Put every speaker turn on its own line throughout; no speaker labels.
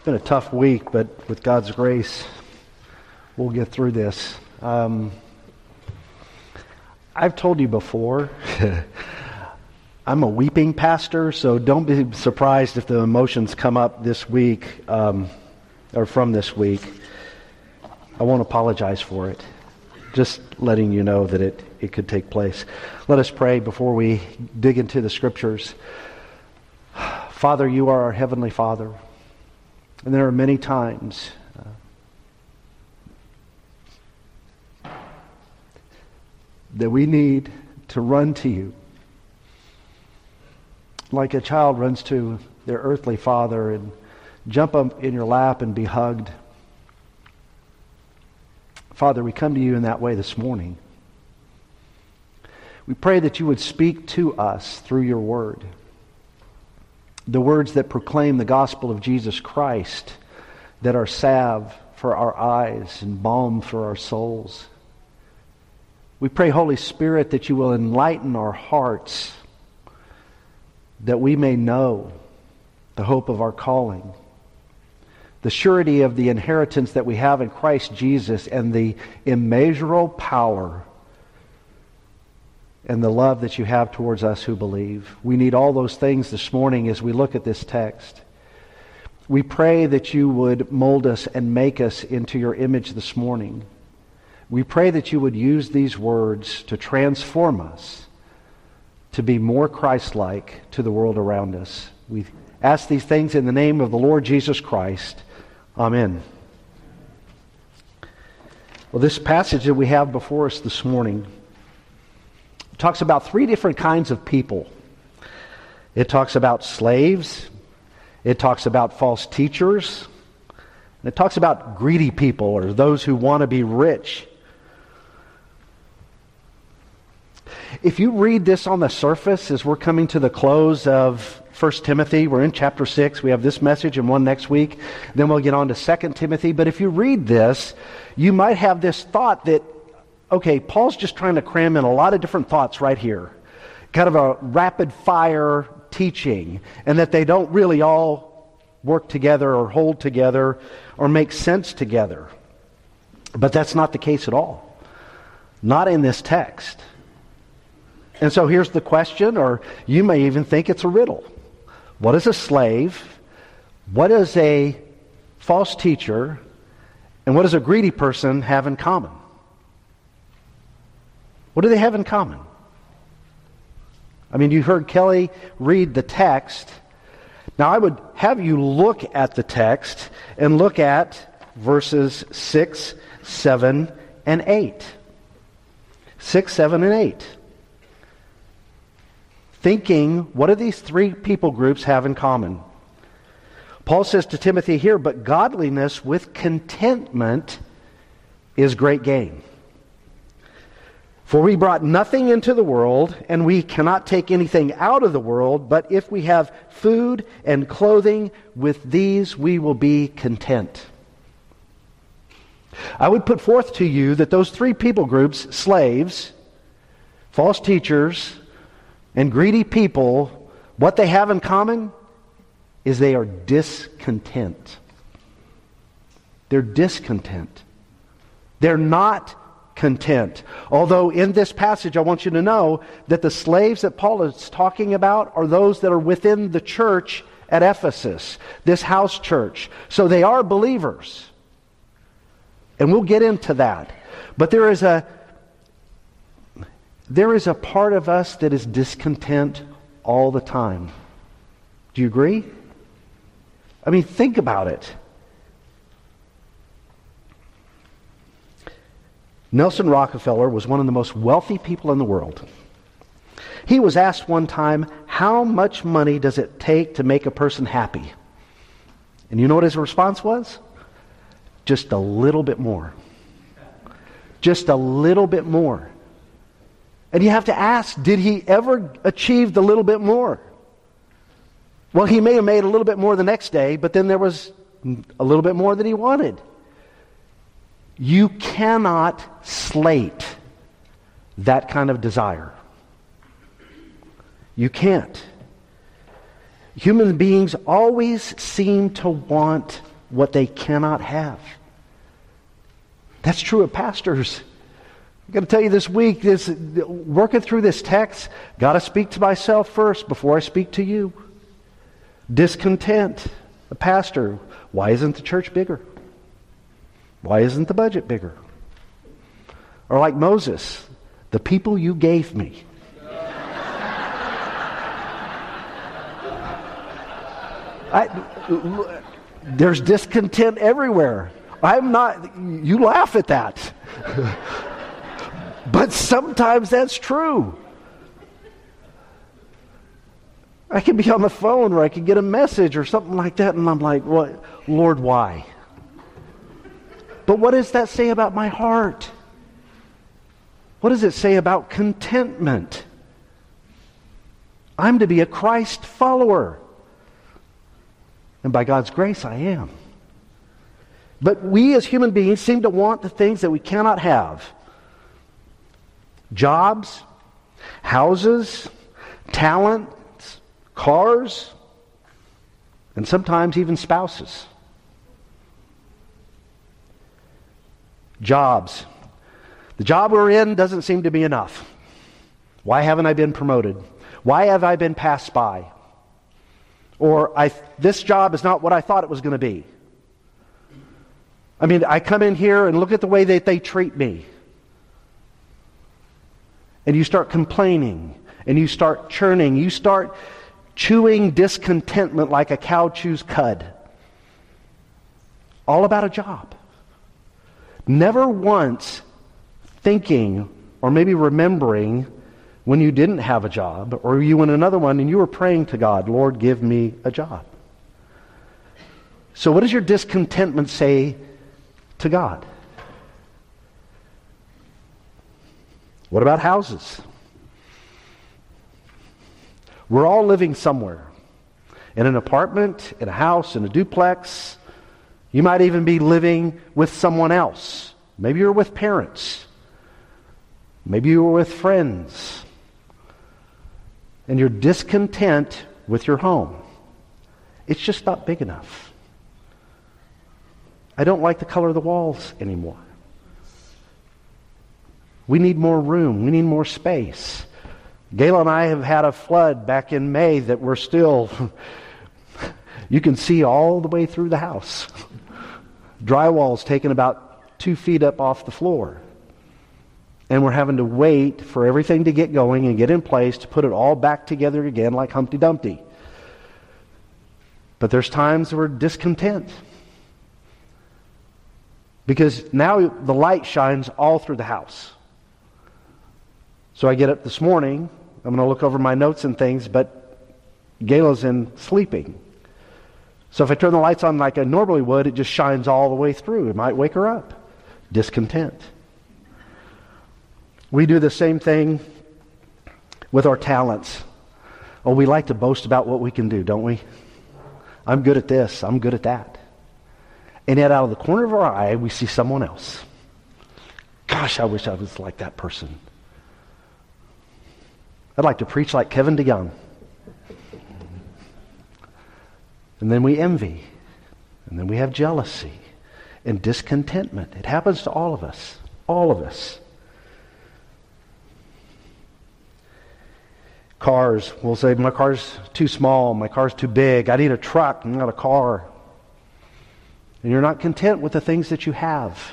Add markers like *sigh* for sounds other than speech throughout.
It's been a tough week, but with God's grace, we'll get through this. Um, I've told you before, *laughs* I'm a weeping pastor, so don't be surprised if the emotions come up this week um, or from this week. I won't apologize for it. Just letting you know that it, it could take place. Let us pray before we dig into the scriptures. *sighs* Father, you are our heavenly Father. And there are many times uh, that we need to run to you like a child runs to their earthly father and jump up in your lap and be hugged. Father, we come to you in that way this morning. We pray that you would speak to us through your word the words that proclaim the gospel of Jesus Christ, that are salve for our eyes and balm for our souls. We pray, Holy Spirit, that you will enlighten our hearts, that we may know the hope of our calling, the surety of the inheritance that we have in Christ Jesus, and the immeasurable power and the love that you have towards us who believe. We need all those things this morning as we look at this text. We pray that you would mold us and make us into your image this morning. We pray that you would use these words to transform us to be more Christ like to the world around us. We ask these things in the name of the Lord Jesus Christ. Amen. Well, this passage that we have before us this morning talks about three different kinds of people. It talks about slaves, it talks about false teachers, and it talks about greedy people or those who want to be rich. If you read this on the surface as we're coming to the close of 1 Timothy, we're in chapter 6, we have this message and one next week, then we'll get on to 2 Timothy. But if you read this, you might have this thought that okay, Paul's just trying to cram in a lot of different thoughts right here. Kind of a rapid fire teaching, and that they don't really all work together or hold together or make sense together. But that's not the case at all. Not in this text. And so here's the question, or you may even think it's a riddle. What is a slave? What is a false teacher? And what does a greedy person have in common? What do they have in common? I mean, you heard Kelly read the text. Now, I would have you look at the text and look at verses 6, 7, and 8. 6, 7, and 8. Thinking, what do these three people groups have in common? Paul says to Timothy here, but godliness with contentment is great gain. For we brought nothing into the world, and we cannot take anything out of the world, but if we have food and clothing, with these we will be content. I would put forth to you that those three people groups, slaves, false teachers, and greedy people, what they have in common is they are discontent. They're discontent. They're not content. Although in this passage, I want you to know that the slaves that Paul is talking about are those that are within the church at Ephesus, this house church. So they are believers. And we'll get into that. But there is a there is a part of us that is discontent all the time. Do you agree? I mean, think about it. Nelson Rockefeller was one of the most wealthy people in the world. He was asked one time, How much money does it take to make a person happy? And you know what his response was? Just a little bit more. Just a little bit more. And you have to ask, did he ever achieve the little bit more? Well, he may have made a little bit more the next day, but then there was a little bit more than he wanted. You cannot slate that kind of desire. You can't. Human beings always seem to want what they cannot have. That's true of pastors. I've got to tell you this week, this, working through this text, got to speak to myself first before I speak to you. Discontent. A pastor, why isn't the church bigger? Why isn't the budget bigger? Or like Moses, the people you gave me. *laughs* I, there's discontent everywhere. I'm not, you laugh at that. *laughs* but sometimes that's true. I can be on the phone or I can get a message or something like that, and I'm like, what? Lord, why? But what does that say about my heart? What does it say about contentment? I'm to be a Christ follower. And by God's grace, I am. But we as human beings seem to want the things that we cannot have jobs, houses, talents, cars, and sometimes even spouses. Jobs. The job we're in doesn't seem to be enough. Why haven't I been promoted? Why have I been passed by? Or I, this job is not what I thought it was going to be. I mean, I come in here and look at the way that they treat me. And you start complaining and you start churning. You start chewing discontentment like a cow chews cud. All about a job. Never once thinking or maybe remembering when you didn't have a job, or you went another one and you were praying to God, Lord, give me a job. So, what does your discontentment say to God? What about houses? We're all living somewhere in an apartment, in a house, in a duplex. You might even be living with someone else. Maybe you're with parents. Maybe you were with friends and you're discontent with your home. It's just not big enough. I don't like the color of the walls anymore. We need more room. We need more space. Gayla and I have had a flood back in May that we're still, *laughs* you can see all the way through the house. *laughs* Drywall's taken about two feet up off the floor and we're having to wait for everything to get going and get in place to put it all back together again like Humpty Dumpty. But there's times we're discontent. Because now the light shines all through the house. So I get up this morning, I'm going to look over my notes and things, but Gayla's in sleeping. So if I turn the lights on like I normally would, it just shines all the way through. It might wake her up. Discontent. We do the same thing with our talents. Oh, we like to boast about what we can do, don't we? I'm good at this, I'm good at that. And yet, out of the corner of our eye, we see someone else. Gosh, I wish I was like that person. I'd like to preach like Kevin DeYoung. And then we envy. And then we have jealousy and discontentment. It happens to all of us. All of us. Cars, we'll say, my car's too small, my car's too big, I need a truck, I'm not a car. And you're not content with the things that you have.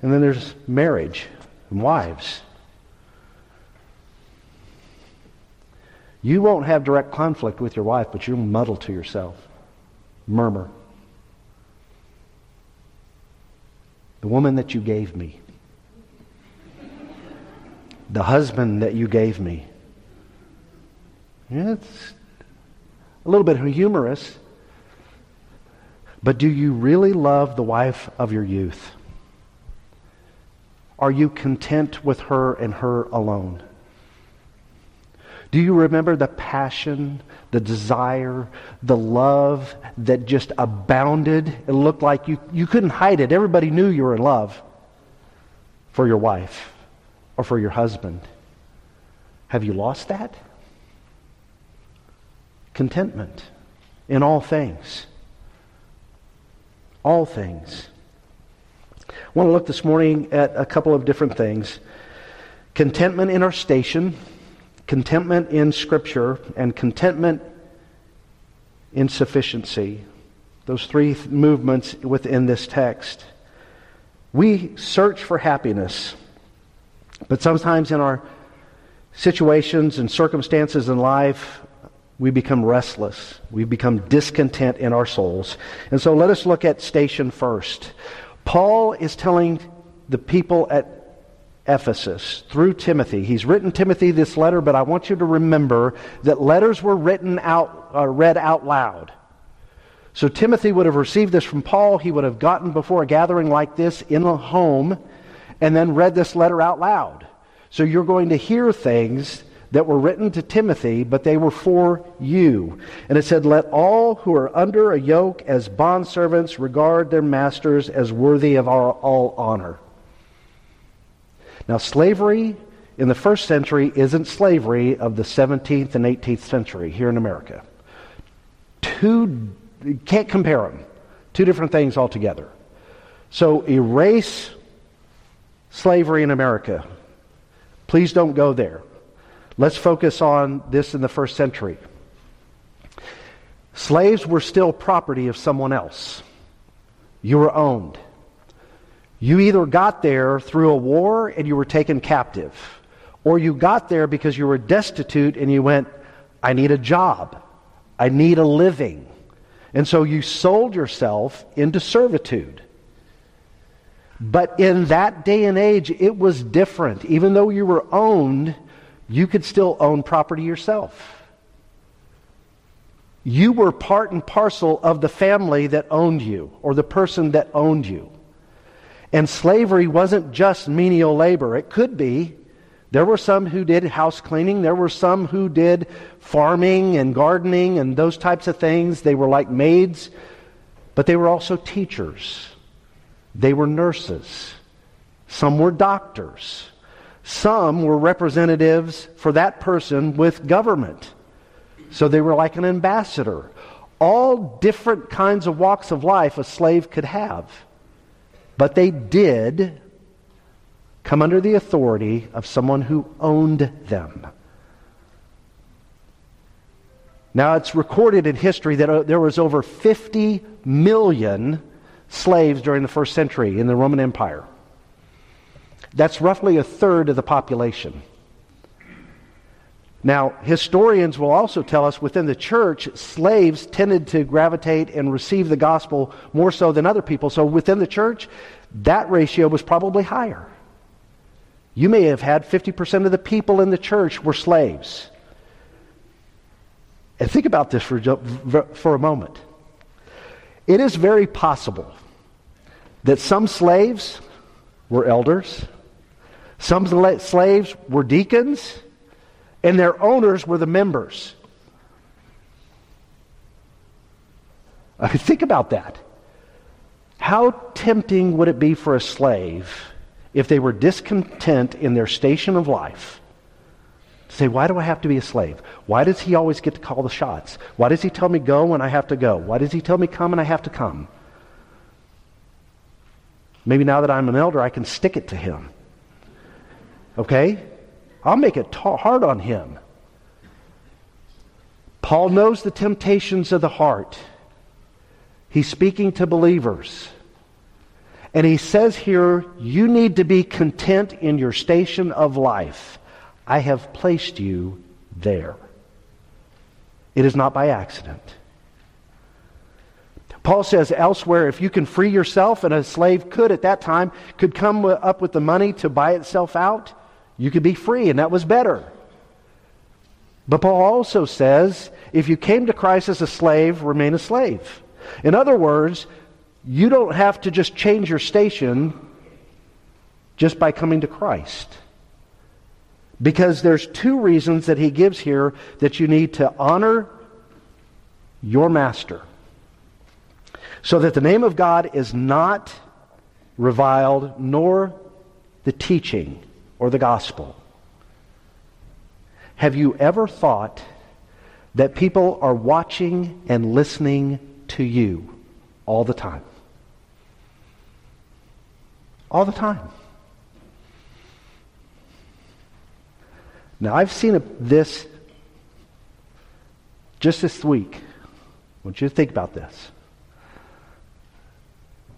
And then there's marriage and wives. You won't have direct conflict with your wife, but you'll muddle to yourself, murmur. The woman that you gave me, the husband that you gave me, yeah, it's a little bit humorous. But do you really love the wife of your youth? Are you content with her and her alone? Do you remember the passion, the desire, the love that just abounded? It looked like you, you couldn't hide it. Everybody knew you were in love for your wife or for your husband. Have you lost that? contentment in all things. All things. I want to look this morning at a couple of different things contentment in our station, contentment in Scripture, and contentment in sufficiency. Those three movements within this text. We search for happiness, but sometimes in our situations and circumstances in life, we become restless. We become discontent in our souls. And so let us look at station first. Paul is telling the people at Ephesus through Timothy. He's written Timothy this letter, but I want you to remember that letters were written out, uh, read out loud. So Timothy would have received this from Paul. He would have gotten before a gathering like this in a home and then read this letter out loud. So you're going to hear things that were written to Timothy, but they were for you. And it said, Let all who are under a yoke as bondservants regard their masters as worthy of our, all honor. Now, slavery in the first century isn't slavery of the 17th and 18th century here in America. Two, can't compare them. Two different things altogether. So erase slavery in America. Please don't go there. Let's focus on this in the first century. Slaves were still property of someone else. You were owned. You either got there through a war and you were taken captive, or you got there because you were destitute and you went, I need a job. I need a living. And so you sold yourself into servitude. But in that day and age, it was different. Even though you were owned, you could still own property yourself. You were part and parcel of the family that owned you, or the person that owned you. And slavery wasn't just menial labor. It could be. There were some who did house cleaning. There were some who did farming and gardening and those types of things. They were like maids, but they were also teachers. They were nurses. Some were doctors. Some were representatives for that person with government. So they were like an ambassador. All different kinds of walks of life a slave could have. But they did come under the authority of someone who owned them. Now, it's recorded in history that uh, there was over 50 million slaves during the first century in the Roman Empire. That's roughly a third of the population. Now, historians will also tell us within the church, slaves tended to gravitate and receive the gospel more so than other people. So within the church, that ratio was probably higher. You may have had 50% of the people in the church were slaves. And think about this for, for a moment. It is very possible that some slaves were elders, some slaves were deacons, and their owners were the members. I mean, think about that. How tempting would it be for a slave if they were discontent in their station of life to say, Why do I have to be a slave? Why does he always get to call the shots? Why does he tell me go when I have to go? Why does he tell me come and I have to come? Maybe now that I'm an elder, I can stick it to him. Okay? I'll make it hard on him. Paul knows the temptations of the heart. He's speaking to believers. And he says here, you need to be content in your station of life. I have placed you there. It is not by accident. Paul says elsewhere, if you can free yourself, and a slave could at that time, could come up with the money to buy itself out, you could be free, and that was better. But Paul also says if you came to Christ as a slave, remain a slave. In other words, you don't have to just change your station just by coming to Christ. Because there's two reasons that he gives here that you need to honor your master. So that the name of God is not reviled, nor the teaching or the gospel. Have you ever thought that people are watching and listening to you all the time? All the time. Now, I've seen this just this week. I want you to think about this.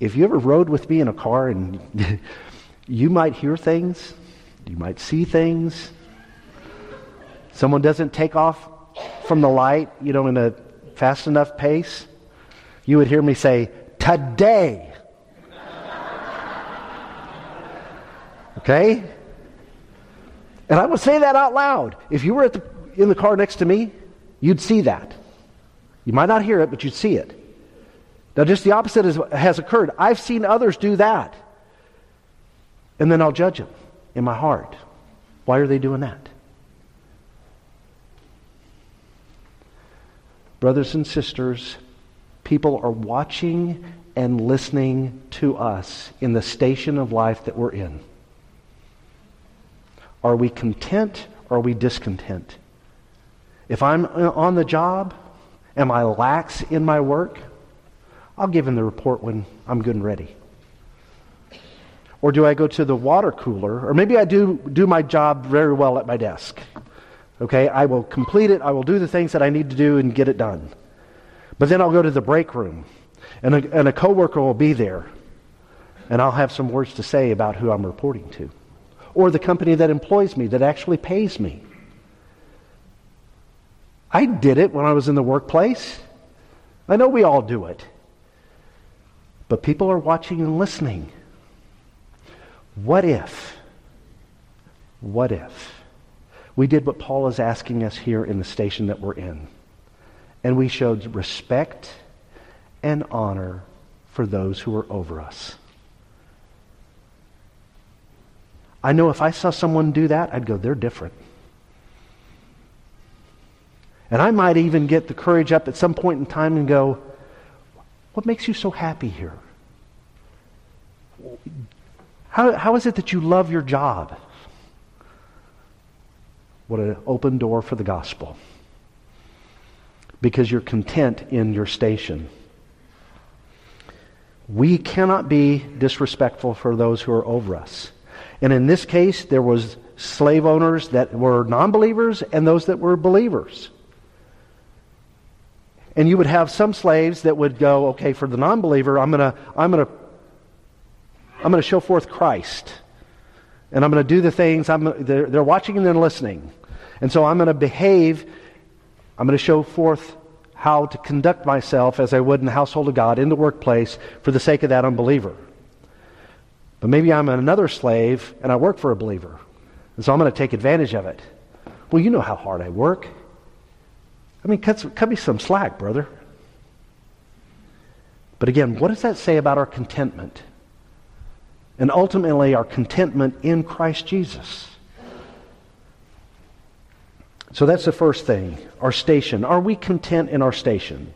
If you ever rode with me in a car and *laughs* you might hear things, you might see things, someone doesn't take off from the light, you know, in a fast enough pace, you would hear me say, Today. okay? And I would say that out loud. If you were the, in the car next to me, you'd see that. You might not hear it, but you'd see it. Now, just the opposite has occurred. I've seen others do that. And then I'll judge them in my heart. Why are they doing that? Brothers and sisters, people are watching and listening to us in the station of life that we're in. Are we content or are we discontent? If I'm on the job, am I lax in my work? I'll give him the report when I'm good and ready. Or do I go to the water cooler? Or maybe I do do my job very well at my desk. Okay, I will complete it. I will do the things that I need to do and get it done. But then I'll go to the break room, and a, and a coworker will be there, and I'll have some words to say about who I'm reporting to or the company that employs me, that actually pays me. I did it when I was in the workplace. I know we all do it. But people are watching and listening. What if? What if we did what Paul is asking us here in the station that we're in? And we showed respect and honor for those who are over us. I know if I saw someone do that, I'd go, they're different. And I might even get the courage up at some point in time and go, what makes you so happy here? How, how is it that you love your job? What an open door for the gospel. Because you're content in your station. We cannot be disrespectful for those who are over us. And in this case, there was slave owners that were non-believers and those that were believers. And you would have some slaves that would go, okay, for the non-believer, I'm going to I'm going to I'm going to show forth Christ. And I'm going to do the things I'm they're, they're watching and they're listening. And so I'm going to behave I'm going to show forth how to conduct myself as I would in the household of God in the workplace for the sake of that unbeliever. But maybe I'm another slave and I work for a believer. And so I'm going to take advantage of it. Well, you know how hard I work. I mean, cut, cut me some slack, brother. But again, what does that say about our contentment? And ultimately, our contentment in Christ Jesus. So that's the first thing, our station. Are we content in our station?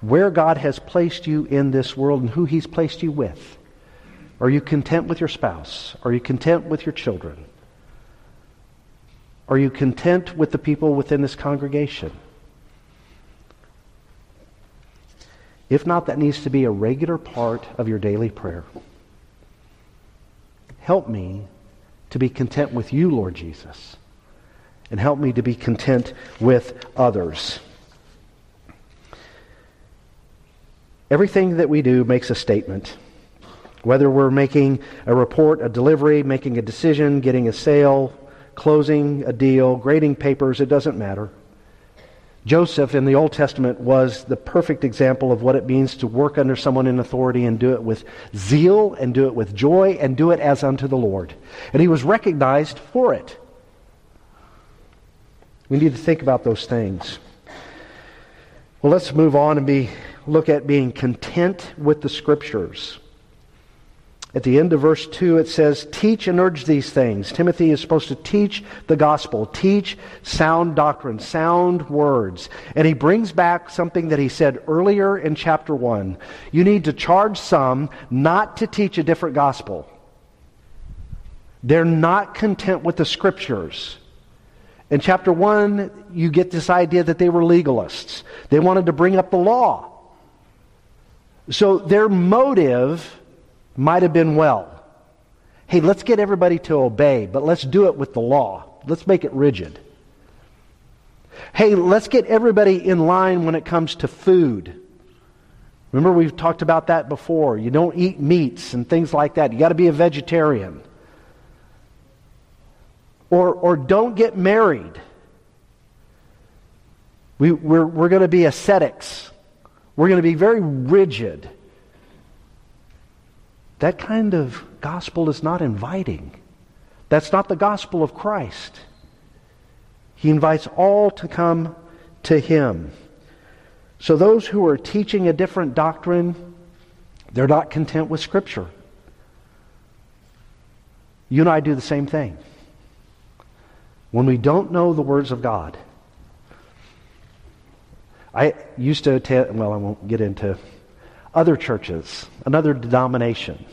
Where God has placed you in this world and who He's placed you with. Are you content with your spouse? Are you content with your children? Are you content with the people within this congregation? If not, that needs to be a regular part of your daily prayer. Help me to be content with you, Lord Jesus, and help me to be content with others. Everything that we do makes a statement. Whether we're making a report, a delivery, making a decision, getting a sale, closing a deal, grading papers, it doesn't matter. Joseph in the Old Testament was the perfect example of what it means to work under someone in authority and do it with zeal and do it with joy and do it as unto the Lord. And he was recognized for it. We need to think about those things. Well, let's move on and be look at being content with the scriptures. At the end of verse 2, it says, Teach and urge these things. Timothy is supposed to teach the gospel, teach sound doctrine, sound words. And he brings back something that he said earlier in chapter 1. You need to charge some not to teach a different gospel. They're not content with the scriptures. In chapter 1, you get this idea that they were legalists. They wanted to bring up the law. So their motive might have been well. hey, let's get everybody to obey, but let's do it with the law. Let's make it rigid. Hey, let's get everybody in line when it comes to food. Remember, we've talked about that before. You don't eat meats and things like that. You got to be a vegetarian. Or, or don't get married. We, we're we're going to be ascetics. We're going to be very rigid. That kind of gospel is not inviting. That's not the gospel of Christ. He invites all to come to Him. So those who are teaching a different doctrine, they're not content with Scripture. You and I do the same thing. When we don't know the words of God, I used to attend, well, I won't get into other churches, another denomination.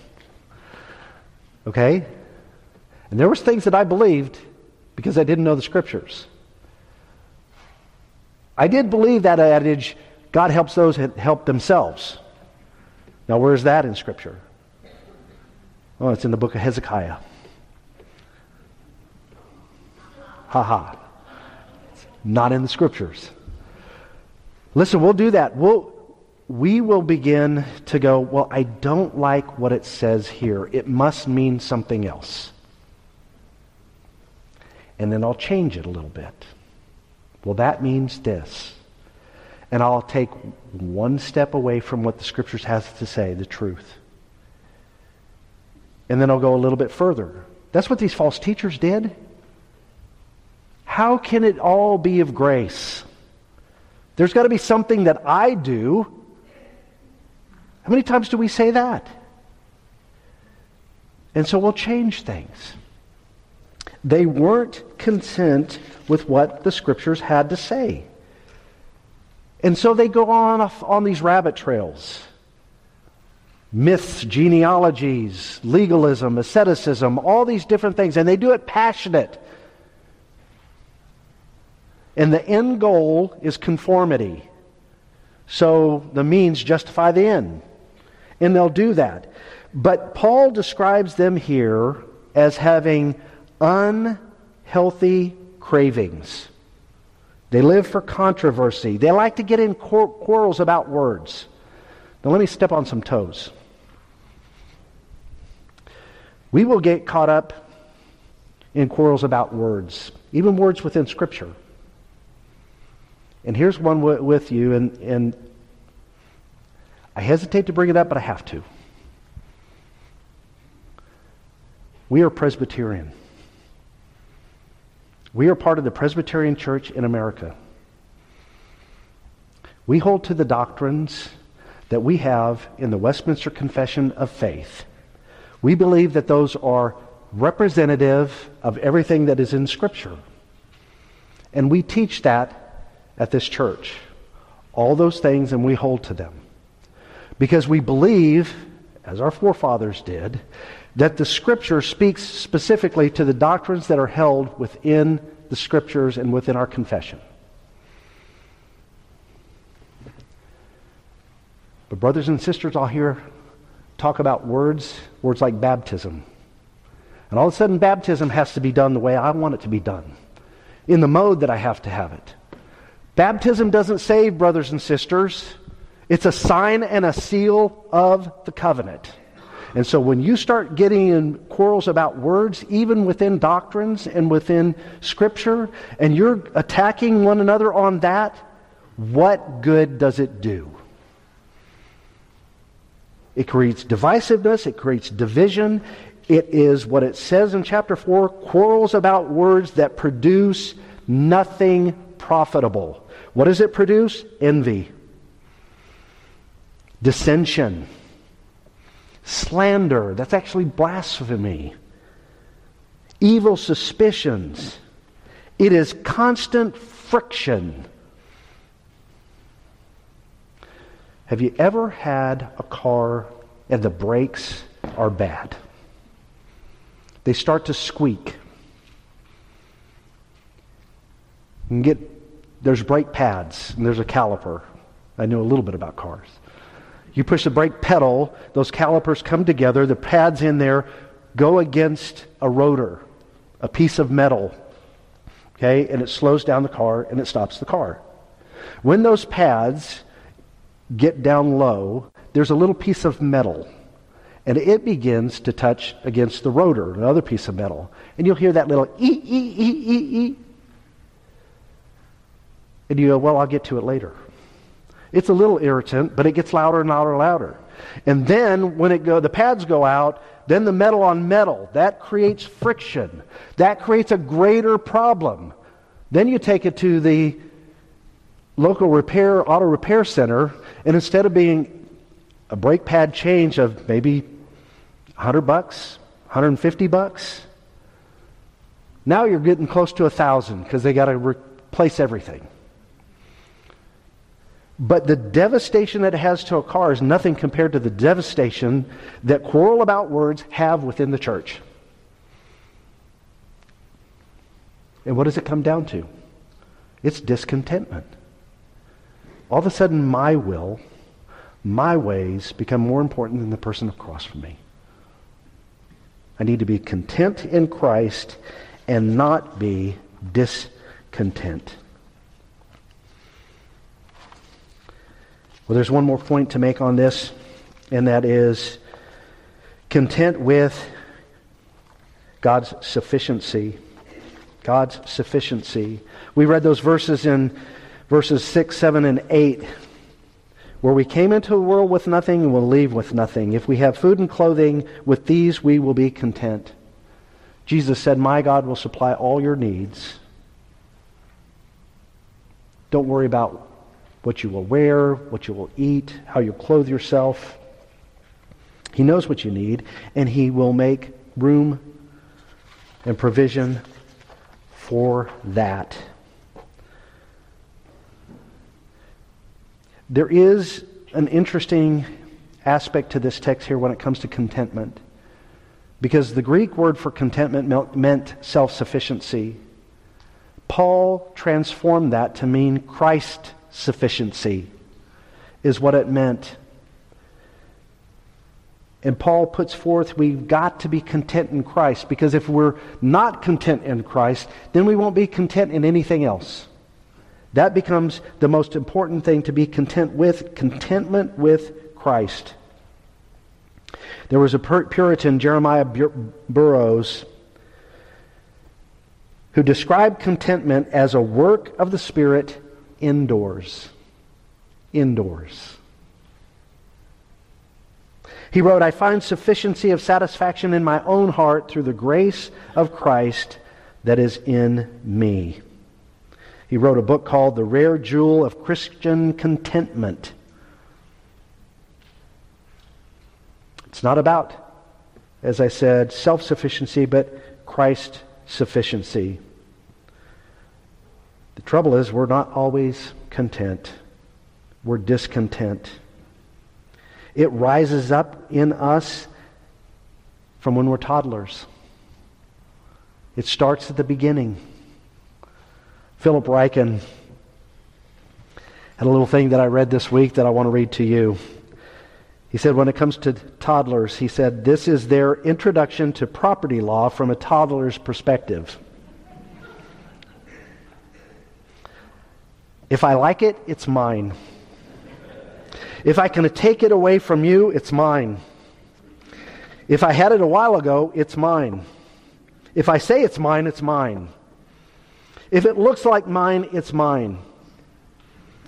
Okay? And there was things that I believed because I didn't know the scriptures. I did believe that adage, God helps those that help themselves. Now, where's that in Scripture? Oh, it's in the book of Hezekiah. Ha ha. Not in the Scriptures. Listen, we'll do that. We'll, we will begin to go, well, I don't like what it says here. It must mean something else. And then I'll change it a little bit. Well, that means this. And I'll take one step away from what the scriptures has to say, the truth. And then I'll go a little bit further. That's what these false teachers did. How can it all be of grace? There's got to be something that I do. How many times do we say that? And so we'll change things. They weren't content with what the scriptures had to say. And so they go on on these rabbit trails. Myths, genealogies, legalism, asceticism, all these different things. And they do it passionate. And the end goal is conformity. So the means justify the end. And they'll do that. But Paul describes them here as having unhealthy cravings. They live for controversy. They like to get in quarrels about words. Now, let me step on some toes. We will get caught up in quarrels about words, even words within Scripture. And here's one with you, and, and I hesitate to bring it up, but I have to. We are Presbyterian. We are part of the Presbyterian Church in America. We hold to the doctrines that we have in the Westminster Confession of Faith. We believe that those are representative of everything that is in Scripture. And we teach that at this church. All those things, and we hold to them. Because we believe, as our forefathers did, that the Scripture speaks specifically to the doctrines that are held within the Scriptures and within our confession. But, brothers and sisters, I'll hear talk about words, words like baptism. And all of a sudden, baptism has to be done the way I want it to be done, in the mode that I have to have it. Baptism doesn't save, brothers and sisters. It's a sign and a seal of the covenant. And so when you start getting in quarrels about words, even within doctrines and within Scripture, and you're attacking one another on that, what good does it do? It creates divisiveness, it creates division. It is what it says in chapter 4 quarrels about words that produce nothing profitable. What does it produce? Envy, dissension, slander. That's actually blasphemy. Evil suspicions. It is constant friction. Have you ever had a car and the brakes are bad? They start to squeak. Get there's brake pads and there's a caliper. I know a little bit about cars. You push the brake pedal, those calipers come together, the pads in there go against a rotor, a piece of metal, okay, and it slows down the car and it stops the car. When those pads get down low, there's a little piece of metal and it begins to touch against the rotor, another piece of metal. And you'll hear that little ee, ee, ee, ee, ee. And you go, well, I'll get to it later. It's a little irritant, but it gets louder and louder and louder. And then when it go, the pads go out, then the metal on metal, that creates friction. That creates a greater problem. Then you take it to the local repair, auto repair center, and instead of being a brake pad change of maybe 100 bucks, 150 bucks. Now you're getting close to a thousand because they got to replace everything. But the devastation that it has to a car is nothing compared to the devastation that quarrel about words have within the church. And what does it come down to? It's discontentment. All of a sudden, my will, my ways become more important than the person across from me. I need to be content in Christ and not be discontent. Well, there's one more point to make on this, and that is content with God's sufficiency. God's sufficiency. We read those verses in verses 6, 7, and 8 where we came into the world with nothing and will leave with nothing. If we have food and clothing, with these we will be content. Jesus said, My God will supply all your needs. Don't worry about what you will wear, what you will eat, how you clothe yourself. He knows what you need, and He will make room and provision for that. There is an interesting aspect to this text here when it comes to contentment. Because the Greek word for contentment meant self sufficiency. Paul transformed that to mean Christ sufficiency, is what it meant. And Paul puts forth we've got to be content in Christ because if we're not content in Christ, then we won't be content in anything else. That becomes the most important thing to be content with contentment with Christ. There was a Puritan, Jeremiah Burroughs, who described contentment as a work of the Spirit indoors. Indoors. He wrote, I find sufficiency of satisfaction in my own heart through the grace of Christ that is in me. He wrote a book called The Rare Jewel of Christian Contentment. It's not about, as I said, self sufficiency, but Christ sufficiency. The trouble is, we're not always content, we're discontent. It rises up in us from when we're toddlers. It starts at the beginning. Philip Ryken had a little thing that I read this week that I want to read to you. He said, when it comes to toddlers, he said, this is their introduction to property law from a toddler's perspective. If I like it, it's mine. If I can take it away from you, it's mine. If I had it a while ago, it's mine. If I say it's mine, it's mine. If it looks like mine, it's mine.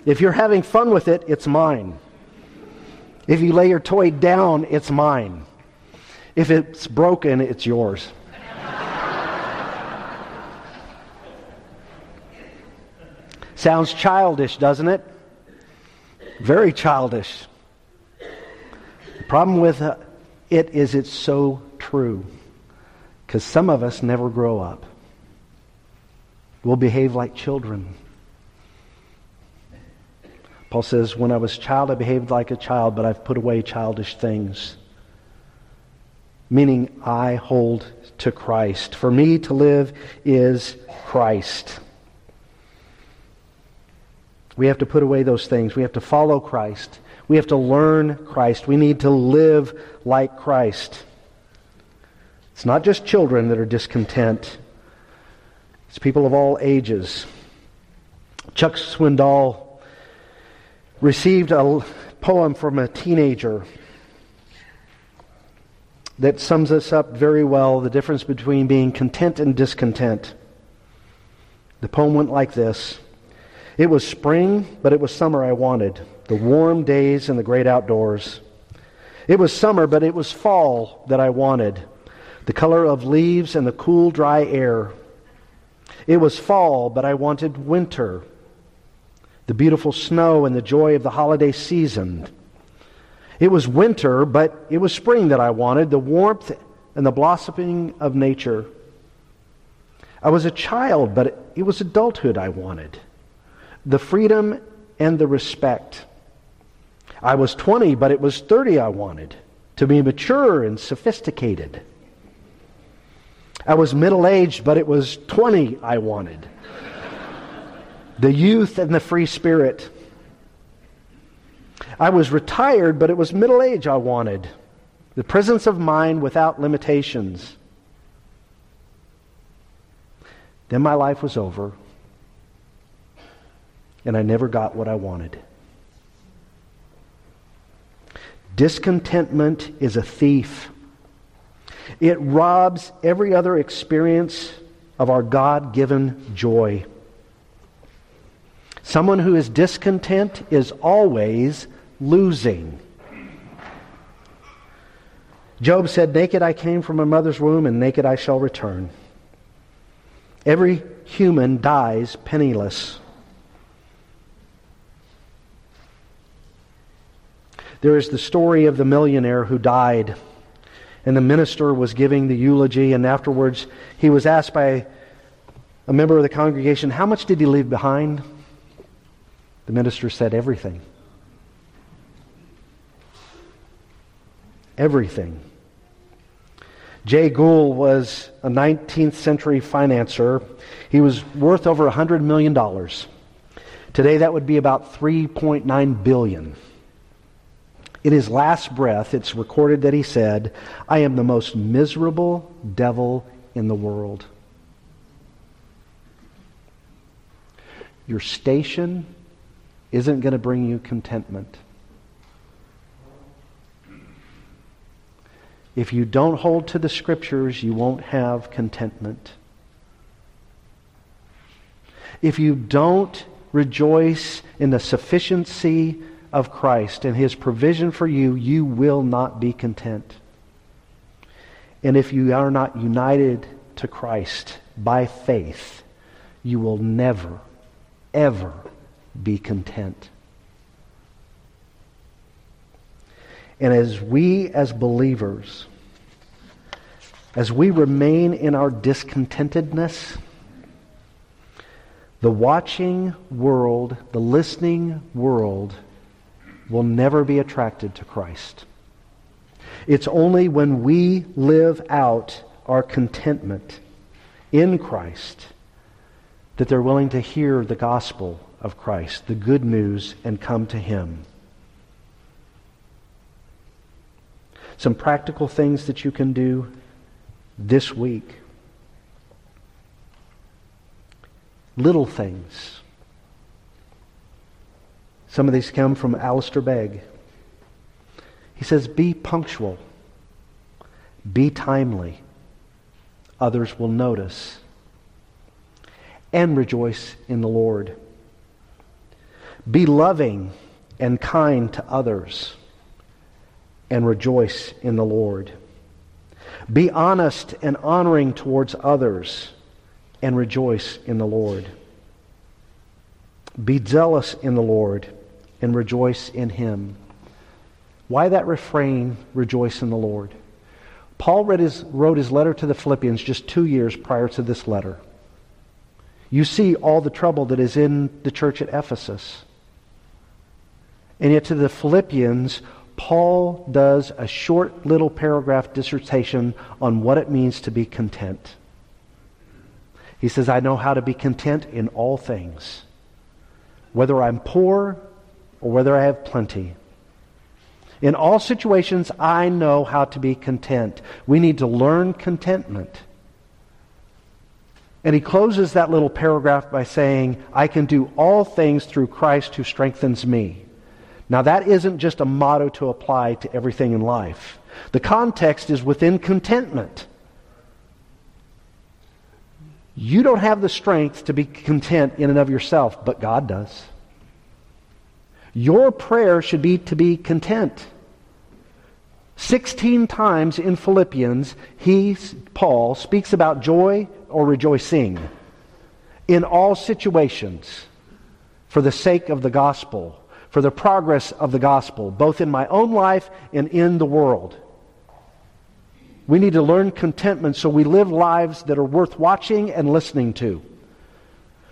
If you're having fun with it, it's mine. If you lay your toy down, it's mine. If it's broken, it's yours. Sounds childish, doesn't it? Very childish. The problem with uh, it is it's so true. Because some of us never grow up. We'll behave like children. Paul says, When I was a child, I behaved like a child, but I've put away childish things. Meaning, I hold to Christ. For me to live is Christ. We have to put away those things. We have to follow Christ. We have to learn Christ. We need to live like Christ. It's not just children that are discontent, it's people of all ages. Chuck Swindoll received a poem from a teenager that sums us up very well the difference between being content and discontent. The poem went like this It was spring, but it was summer I wanted, the warm days and the great outdoors. It was summer, but it was fall that I wanted, the color of leaves and the cool, dry air. It was fall, but I wanted winter, the beautiful snow and the joy of the holiday season. It was winter, but it was spring that I wanted, the warmth and the blossoming of nature. I was a child, but it was adulthood I wanted, the freedom and the respect. I was 20, but it was 30 I wanted, to be mature and sophisticated. I was middle aged, but it was 20 I wanted *laughs* the youth and the free spirit. I was retired, but it was middle age I wanted. The presence of mind without limitations. Then my life was over, and I never got what I wanted. Discontentment is a thief. It robs every other experience of our God given joy. Someone who is discontent is always losing. Job said, Naked I came from my mother's womb, and naked I shall return. Every human dies penniless. There is the story of the millionaire who died, and the minister was giving the eulogy, and afterwards he was asked by a member of the congregation, How much did he leave behind? The minister said, Everything. Everything. Jay Gould was a 19th century financier. He was worth over $100 million. Today, that would be about $3.9 billion. In his last breath, it's recorded that he said, I am the most miserable devil in the world. Your station isn't going to bring you contentment. If you don't hold to the scriptures, you won't have contentment. If you don't rejoice in the sufficiency of Christ and his provision for you, you will not be content. And if you are not united to Christ by faith, you will never, ever be content. And as we, as believers, as we remain in our discontentedness, the watching world, the listening world, will never be attracted to Christ. It's only when we live out our contentment in Christ that they're willing to hear the gospel of Christ, the good news, and come to Him. Some practical things that you can do this week. Little things. Some of these come from Alistair Begg. He says, Be punctual, be timely. Others will notice. And rejoice in the Lord. Be loving and kind to others and rejoice in the Lord. Be honest and honoring towards others and rejoice in the Lord. Be zealous in the Lord and rejoice in him. Why that refrain, rejoice in the Lord? Paul his, wrote his letter to the Philippians just two years prior to this letter. You see all the trouble that is in the church at Ephesus. And yet to the Philippians, Paul does a short little paragraph dissertation on what it means to be content. He says, I know how to be content in all things, whether I'm poor or whether I have plenty. In all situations, I know how to be content. We need to learn contentment. And he closes that little paragraph by saying, I can do all things through Christ who strengthens me. Now, that isn't just a motto to apply to everything in life. The context is within contentment. You don't have the strength to be content in and of yourself, but God does. Your prayer should be to be content. 16 times in Philippians, he, Paul, speaks about joy or rejoicing in all situations for the sake of the gospel, for the progress of the gospel, both in my own life and in the world. We need to learn contentment so we live lives that are worth watching and listening to.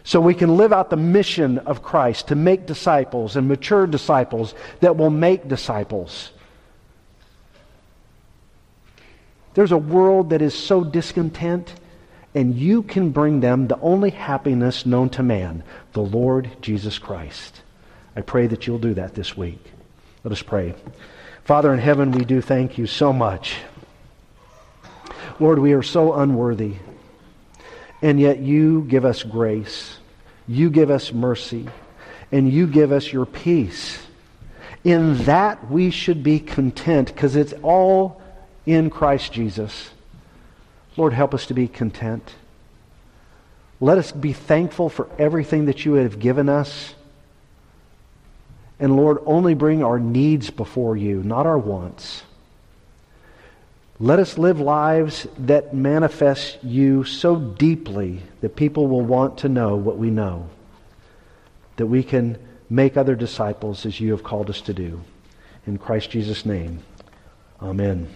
So we can live out the mission of Christ to make disciples and mature disciples that will make disciples. There's a world that is so discontent, and you can bring them the only happiness known to man, the Lord Jesus Christ. I pray that you'll do that this week. Let us pray. Father in heaven, we do thank you so much Lord, we are so unworthy. And yet you give us grace. You give us mercy. And you give us your peace. In that we should be content because it's all in Christ Jesus. Lord, help us to be content. Let us be thankful for everything that you have given us. And Lord, only bring our needs before you, not our wants. Let us live lives that manifest you so deeply that people will want to know what we know, that we can make other disciples as you have called us to do. In Christ Jesus' name, amen.